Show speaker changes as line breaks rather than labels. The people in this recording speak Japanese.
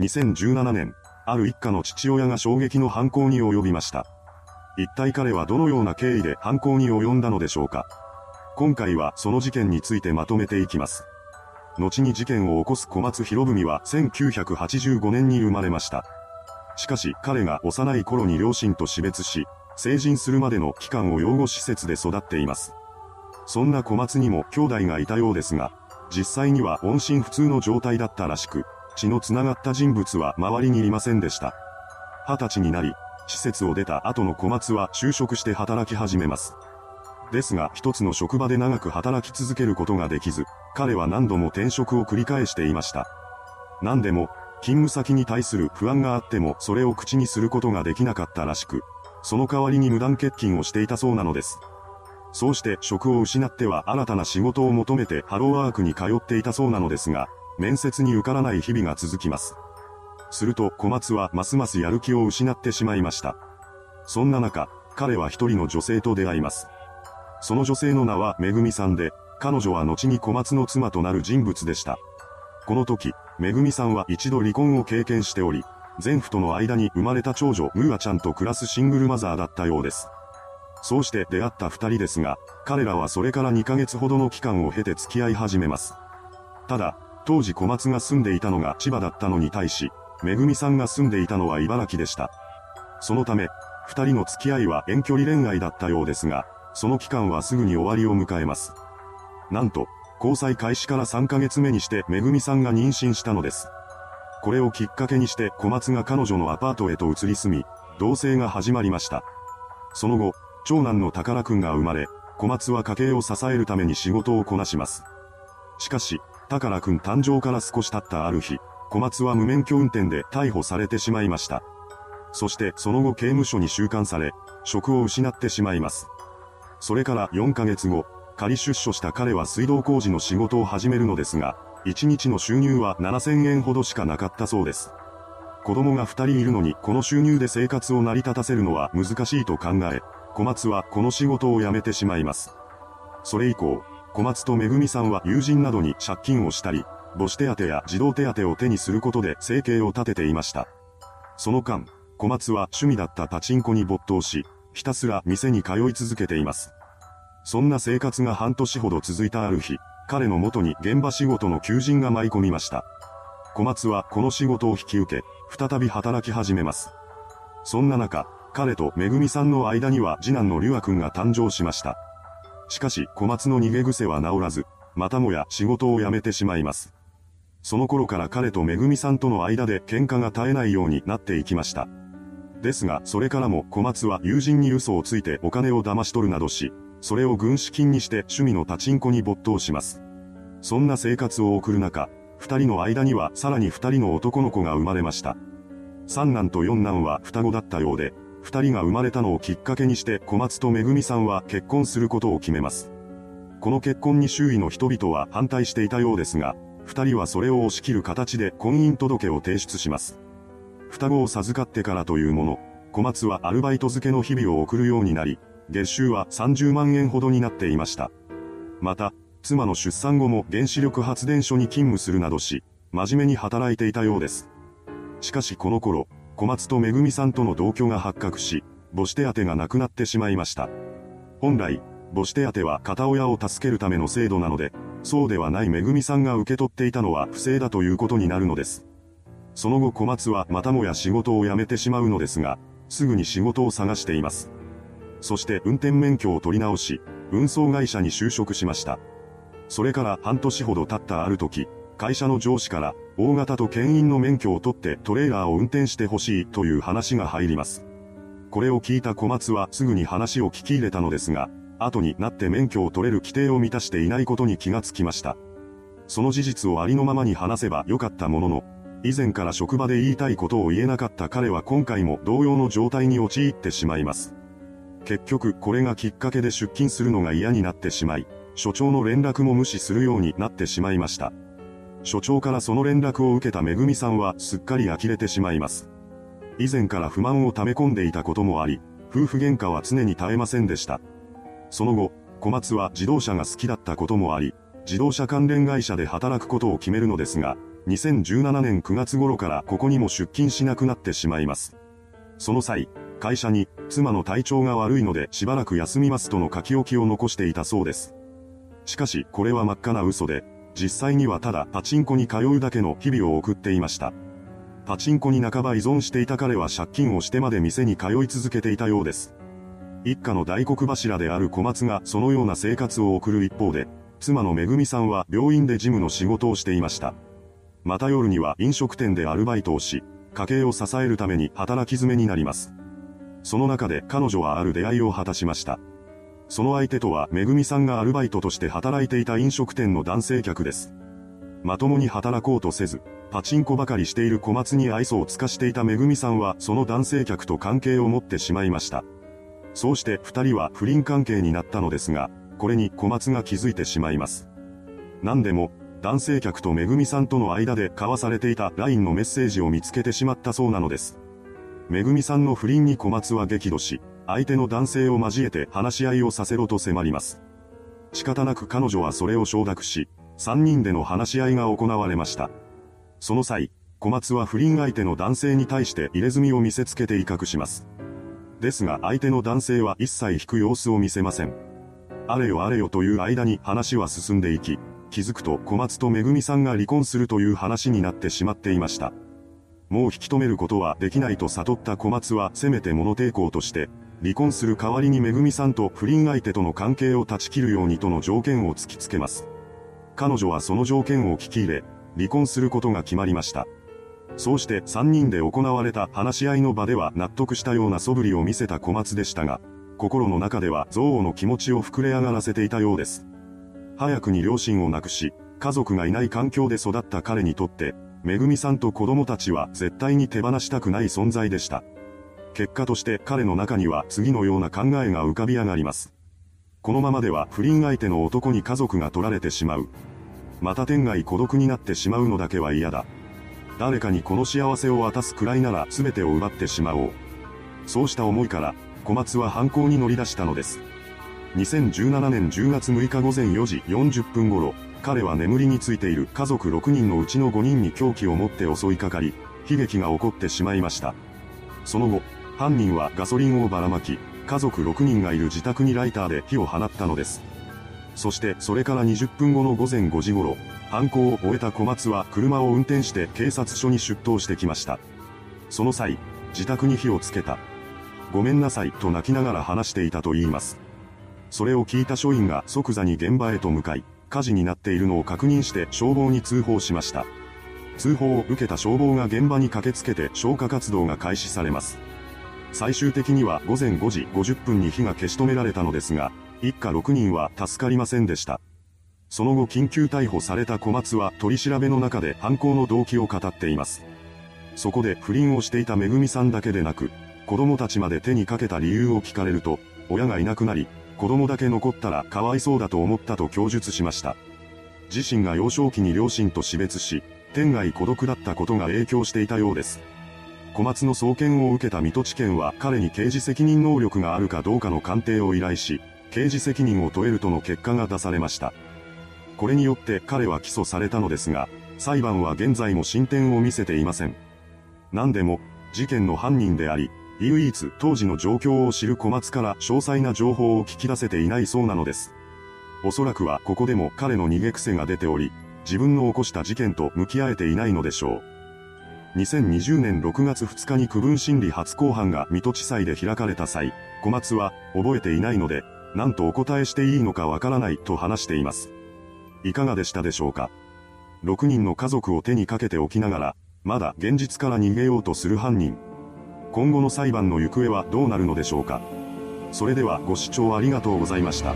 2017年、ある一家の父親が衝撃の犯行に及びました。一体彼はどのような経緯で犯行に及んだのでしょうか。今回はその事件についてまとめていきます。後に事件を起こす小松博文は1985年に生まれました。しかし彼が幼い頃に両親と死別し、成人するまでの期間を養護施設で育っています。そんな小松にも兄弟がいたようですが、実際には音信不通の状態だったらしく、血の繋がった人物は周りにいませんでした。二十歳になり、施設を出た後の小松は就職して働き始めます。ですが一つの職場で長く働き続けることができず、彼は何度も転職を繰り返していました。何でも、勤務先に対する不安があってもそれを口にすることができなかったらしく、その代わりに無断欠勤をしていたそうなのです。そうして職を失っては新たな仕事を求めてハローワークに通っていたそうなのですが、面接に受からない日々が続きます。すると小松はますますやる気を失ってしまいました。そんな中、彼は一人の女性と出会います。その女性の名はめぐみさんで、彼女は後に小松の妻となる人物でした。この時、めぐみさんは一度離婚を経験しており、前夫との間に生まれた長女ムーアちゃんと暮らすシングルマザーだったようです。そうして出会った二人ですが、彼らはそれから2ヶ月ほどの期間を経て付き合い始めます。ただ、当時小松が住んでいたのが千葉だったのに対し、めぐみさんが住んでいたのは茨城でした。そのため、二人の付き合いは遠距離恋愛だったようですが、その期間はすぐに終わりを迎えます。なんと、交際開始から3ヶ月目にしてめぐみさんが妊娠したのです。これをきっかけにして小松が彼女のアパートへと移り住み、同棲が始まりました。その後、長男の宝くんが生まれ、小松は家計を支えるために仕事をこなします。しかし、宝くん誕生から少し経ったある日、小松は無免許運転で逮捕されてしまいました。そしてその後刑務所に収監され、職を失ってしまいます。それから4ヶ月後、仮出所した彼は水道工事の仕事を始めるのですが、1日の収入は7000円ほどしかなかったそうです。子供が2人いるのにこの収入で生活を成り立たせるのは難しいと考え、小松はこの仕事を辞めてしまいます。それ以降、小松とめぐみさんは友人などに借金をしたり、母子手当や児童手当を手にすることで生計を立てていました。その間、小松は趣味だったパチンコに没頭し、ひたすら店に通い続けています。そんな生活が半年ほど続いたある日、彼の元に現場仕事の求人が舞い込みました。小松はこの仕事を引き受け、再び働き始めます。そんな中、彼とめぐみさんの間には次男のりゅうくんが誕生しました。しかし小松の逃げ癖は治らず、またもや仕事を辞めてしまいます。その頃から彼とめぐみさんとの間で喧嘩が絶えないようになっていきました。ですが、それからも小松は友人に嘘をついてお金を騙し取るなどし、それを軍資金にして趣味のパチンコに没頭します。そんな生活を送る中、二人の間にはさらに二人の男の子が生まれました。三男と四男は双子だったようで、二人が生まれたのをきっかけにして小松とめぐみさんは結婚することを決めます。この結婚に周囲の人々は反対していたようですが、二人はそれを押し切る形で婚姻届を提出します。双子を授かってからというもの、小松はアルバイト付けの日々を送るようになり、月収は30万円ほどになっていました。また、妻の出産後も原子力発電所に勤務するなどし、真面目に働いていたようです。しかしこの頃、小松とめぐみさんとの同居が発覚し、母子手当がなくなってしまいました。本来、母子手当は片親を助けるための制度なので、そうではないめぐみさんが受け取っていたのは不正だということになるのです。その後小松はまたもや仕事を辞めてしまうのですが、すぐに仕事を探しています。そして運転免許を取り直し、運送会社に就職しました。それから半年ほど経ったある時、会社の上司から、大型と牽引の免許を取ってトレーラーを運転してほしいという話が入ります。これを聞いた小松はすぐに話を聞き入れたのですが、後になって免許を取れる規定を満たしていないことに気がつきました。その事実をありのままに話せばよかったものの、以前から職場で言いたいことを言えなかった彼は今回も同様の状態に陥ってしまいます。結局これがきっかけで出勤するのが嫌になってしまい、所長の連絡も無視するようになってしまいました。所長からその連絡を受けためぐみさんはすっかり呆れてしまいます。以前から不満を溜め込んでいたこともあり、夫婦喧嘩は常に絶えませんでした。その後、小松は自動車が好きだったこともあり、自動車関連会社で働くことを決めるのですが、2017年9月頃からここにも出勤しなくなってしまいます。その際、会社に、妻の体調が悪いのでしばらく休みますとの書き置きを残していたそうです。しかし、これは真っ赤な嘘で、実際にはただパチンコに通うだけの日々を送っていました。パチンコに半ば依存していた彼は借金をしてまで店に通い続けていたようです。一家の大黒柱である小松がそのような生活を送る一方で、妻のめぐみさんは病院で事務の仕事をしていました。また夜には飲食店でアルバイトをし、家計を支えるために働き詰めになります。その中で彼女はある出会いを果たしました。その相手とはめぐみさんがアルバイトとして働いていた飲食店の男性客です。まともに働こうとせず、パチンコばかりしている小松に愛想を尽かしていためぐみさんはその男性客と関係を持ってしまいました。そうして二人は不倫関係になったのですが、これに小松が気づいてしまいます。何でも、男性客とめぐみさんとの間で交わされていた LINE のメッセージを見つけてしまったそうなのです。めぐみさんの不倫に小松は激怒し、相手の男性を交えて話し合いをさせろと迫ります。仕方なく彼女はそれを承諾し、3人での話し合いが行われました。その際、小松は不倫相手の男性に対して入れ墨を見せつけて威嚇します。ですが相手の男性は一切引く様子を見せません。あれよあれよという間に話は進んでいき、気づくと小松とめぐみさんが離婚するという話になってしまっていました。もう引き止めることはできないと悟った小松はせめて物抵抗として、離婚する代わりにめぐみさんと不倫相手との関係を断ち切るようにとの条件を突きつけます。彼女はその条件を聞き入れ、離婚することが決まりました。そうして3人で行われた話し合いの場では納得したような素振りを見せた小松でしたが、心の中では憎悪の気持ちを膨れ上がらせていたようです。早くに両親を亡くし、家族がいない環境で育った彼にとって、めぐみさんと子供たちは絶対に手放したくない存在でした。結果として彼の中には次のような考えが浮かび上がります。このままでは不倫相手の男に家族が取られてしまう。また天外孤独になってしまうのだけは嫌だ。誰かにこの幸せを渡すくらいなら全てを奪ってしまおう。そうした思いから、小松は犯行に乗り出したのです。2017年10月6日午前4時40分頃、彼は眠りについている家族6人のうちの5人に凶器を持って襲いかかり、悲劇が起こってしまいました。その後、犯人はガソリンをばらまき、家族6人がいる自宅にライターで火を放ったのです。そしてそれから20分後の午前5時頃、犯行を終えた小松は車を運転して警察署に出頭してきました。その際、自宅に火をつけた。ごめんなさいと泣きながら話していたと言います。それを聞いた署員が即座に現場へと向かい、火事になっているのを確認して消防に通報しました。通報を受けた消防が現場に駆けつけて消火活動が開始されます。最終的には午前5時50分に火が消し止められたのですが、一家6人は助かりませんでした。その後緊急逮捕された小松は取り調べの中で犯行の動機を語っています。そこで不倫をしていためぐみさんだけでなく、子供たちまで手にかけた理由を聞かれると、親がいなくなり、子供だけ残ったらかわいそうだと思ったと供述しました。自身が幼少期に両親と死別し、天涯孤独だったことが影響していたようです。小松の送検を受けた水戸地検は彼に刑事責任能力があるかどうかの鑑定を依頼し、刑事責任を問えるとの結果が出されました。これによって彼は起訴されたのですが、裁判は現在も進展を見せていません。何でも、事件の犯人であり、唯一当時の状況を知る小松から詳細な情報を聞き出せていないそうなのです。おそらくはここでも彼の逃げ癖が出ており、自分の起こした事件と向き合えていないのでしょう。2020年6月2日に区分審理初公判が水戸地裁で開かれた際、小松は覚えていないので、何とお答えしていいのかわからないと話しています。いかがでしたでしょうか ?6 人の家族を手にかけておきながら、まだ現実から逃げようとする犯人。今後の裁判の行方はどうなるのでしょうかそれではご視聴ありがとうございました。